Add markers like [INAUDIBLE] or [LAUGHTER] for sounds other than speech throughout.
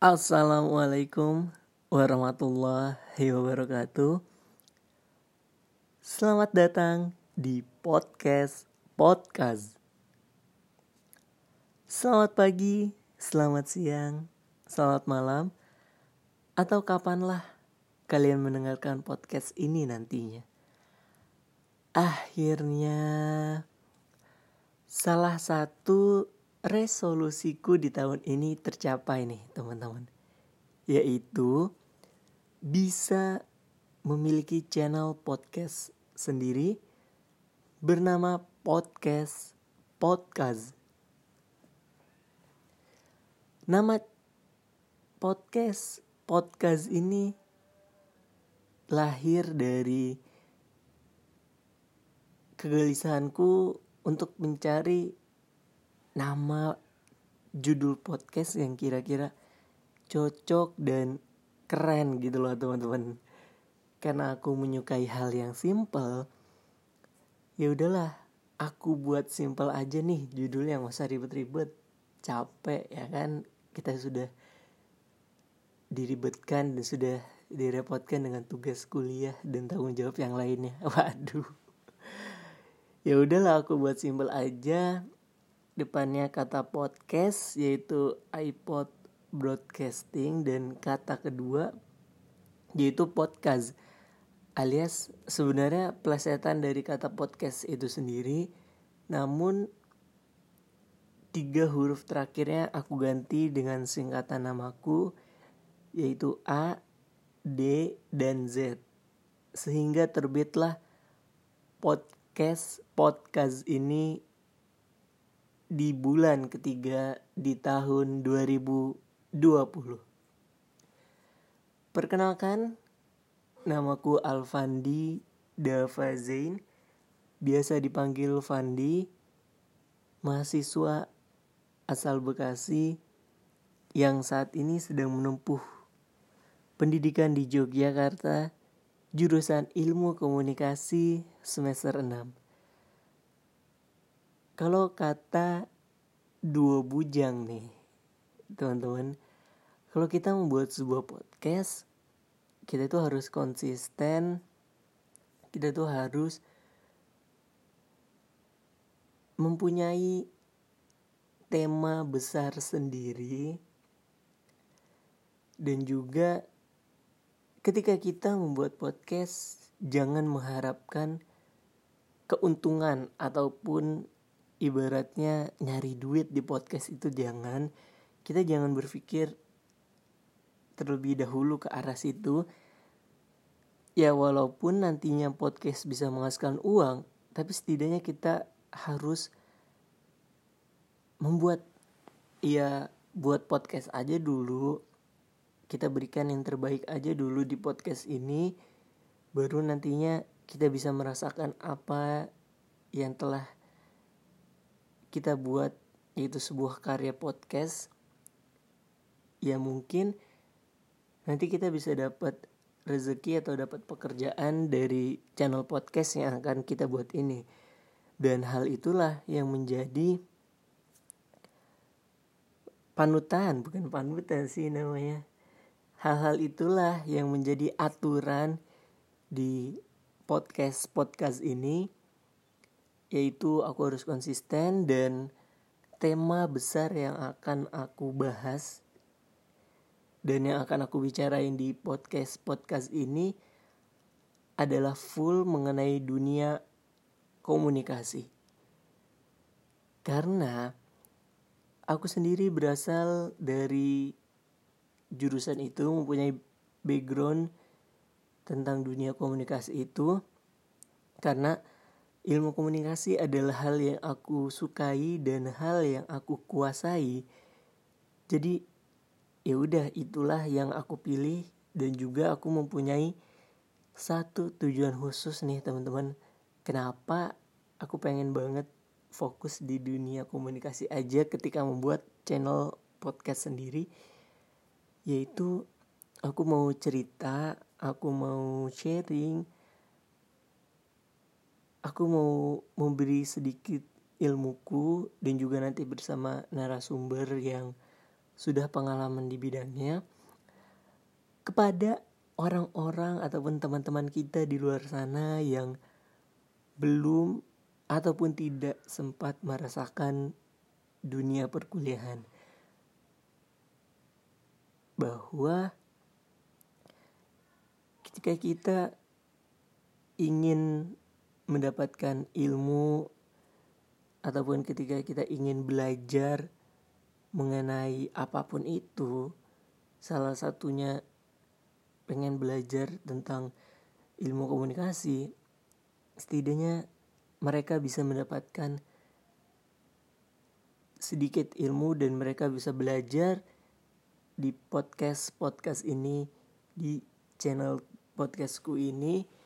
Assalamualaikum warahmatullahi wabarakatuh. Selamat datang di podcast podcast. Selamat pagi, selamat siang, selamat malam, atau kapanlah kalian mendengarkan podcast ini nantinya. Akhirnya, salah satu resolusiku di tahun ini tercapai nih teman-teman. Yaitu bisa memiliki channel podcast sendiri bernama podcast podcast. Nama podcast podcast ini lahir dari kegelisahanku untuk mencari nama judul podcast yang kira-kira cocok dan keren gitu loh teman-teman. Karena aku menyukai hal yang simple ya udahlah aku buat simple aja nih judulnya nggak usah ribet-ribet. Capek ya kan? Kita sudah diribetkan dan sudah direpotkan dengan tugas kuliah dan tanggung jawab yang lainnya. [LAUGHS] Waduh. Ya udahlah aku buat simple aja depannya kata podcast yaitu iPod broadcasting dan kata kedua yaitu podcast. Alias sebenarnya plesetan dari kata podcast itu sendiri namun tiga huruf terakhirnya aku ganti dengan singkatan namaku yaitu A, D, dan Z. Sehingga terbitlah podcast podcast ini di bulan ketiga di tahun 2020. Perkenalkan, namaku Alfandi Dava Zain, biasa dipanggil Fandi, mahasiswa asal Bekasi yang saat ini sedang menempuh pendidikan di Yogyakarta, jurusan Ilmu Komunikasi semester 6 kalau kata dua bujang nih teman-teman kalau kita membuat sebuah podcast kita tuh harus konsisten kita tuh harus mempunyai tema besar sendiri dan juga ketika kita membuat podcast jangan mengharapkan keuntungan ataupun ibaratnya nyari duit di podcast itu jangan kita jangan berpikir terlebih dahulu ke arah situ. Ya walaupun nantinya podcast bisa menghasilkan uang tapi setidaknya kita harus membuat ya buat podcast aja dulu. Kita berikan yang terbaik aja dulu di podcast ini baru nantinya kita bisa merasakan apa yang telah kita buat itu sebuah karya podcast ya mungkin nanti kita bisa dapat rezeki atau dapat pekerjaan dari channel podcast yang akan kita buat ini. Dan hal itulah yang menjadi panutan bukan panutan sih namanya. Hal-hal itulah yang menjadi aturan di podcast podcast ini yaitu aku harus konsisten dan tema besar yang akan aku bahas dan yang akan aku bicarain di podcast podcast ini adalah full mengenai dunia komunikasi. Karena aku sendiri berasal dari jurusan itu mempunyai background tentang dunia komunikasi itu karena Ilmu komunikasi adalah hal yang aku sukai dan hal yang aku kuasai. Jadi ya udah itulah yang aku pilih dan juga aku mempunyai satu tujuan khusus nih teman-teman. Kenapa aku pengen banget fokus di dunia komunikasi aja ketika membuat channel podcast sendiri yaitu aku mau cerita, aku mau sharing aku mau memberi sedikit ilmuku dan juga nanti bersama narasumber yang sudah pengalaman di bidangnya kepada orang-orang ataupun teman-teman kita di luar sana yang belum ataupun tidak sempat merasakan dunia perkuliahan. Bahwa ketika kita ingin mendapatkan ilmu ataupun ketika kita ingin belajar mengenai apa pun itu salah satunya pengen belajar tentang ilmu komunikasi setidaknya mereka bisa mendapatkan sedikit ilmu dan mereka bisa belajar di podcast podcast ini di channel podcastku ini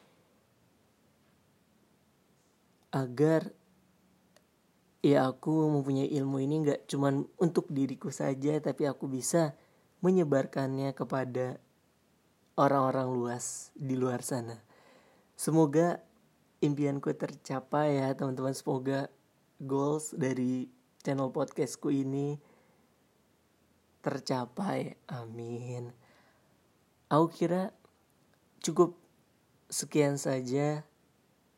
agar ya aku mempunyai ilmu ini nggak cuman untuk diriku saja tapi aku bisa menyebarkannya kepada orang-orang luas di luar sana. Semoga impianku tercapai ya teman-teman. Semoga goals dari channel podcastku ini tercapai. Amin. Aku kira cukup sekian saja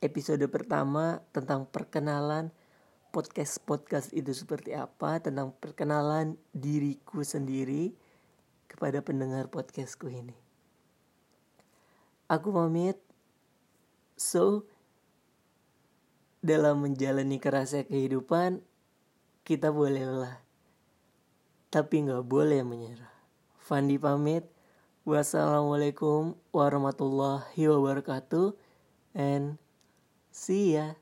episode pertama tentang perkenalan podcast-podcast itu seperti apa, tentang perkenalan diriku sendiri kepada pendengar podcastku ini. Aku pamit. So, dalam menjalani kerasa kehidupan, kita boleh lelah. Tapi nggak boleh menyerah. Fandi pamit. Wassalamualaikum warahmatullahi wabarakatuh. And See ya.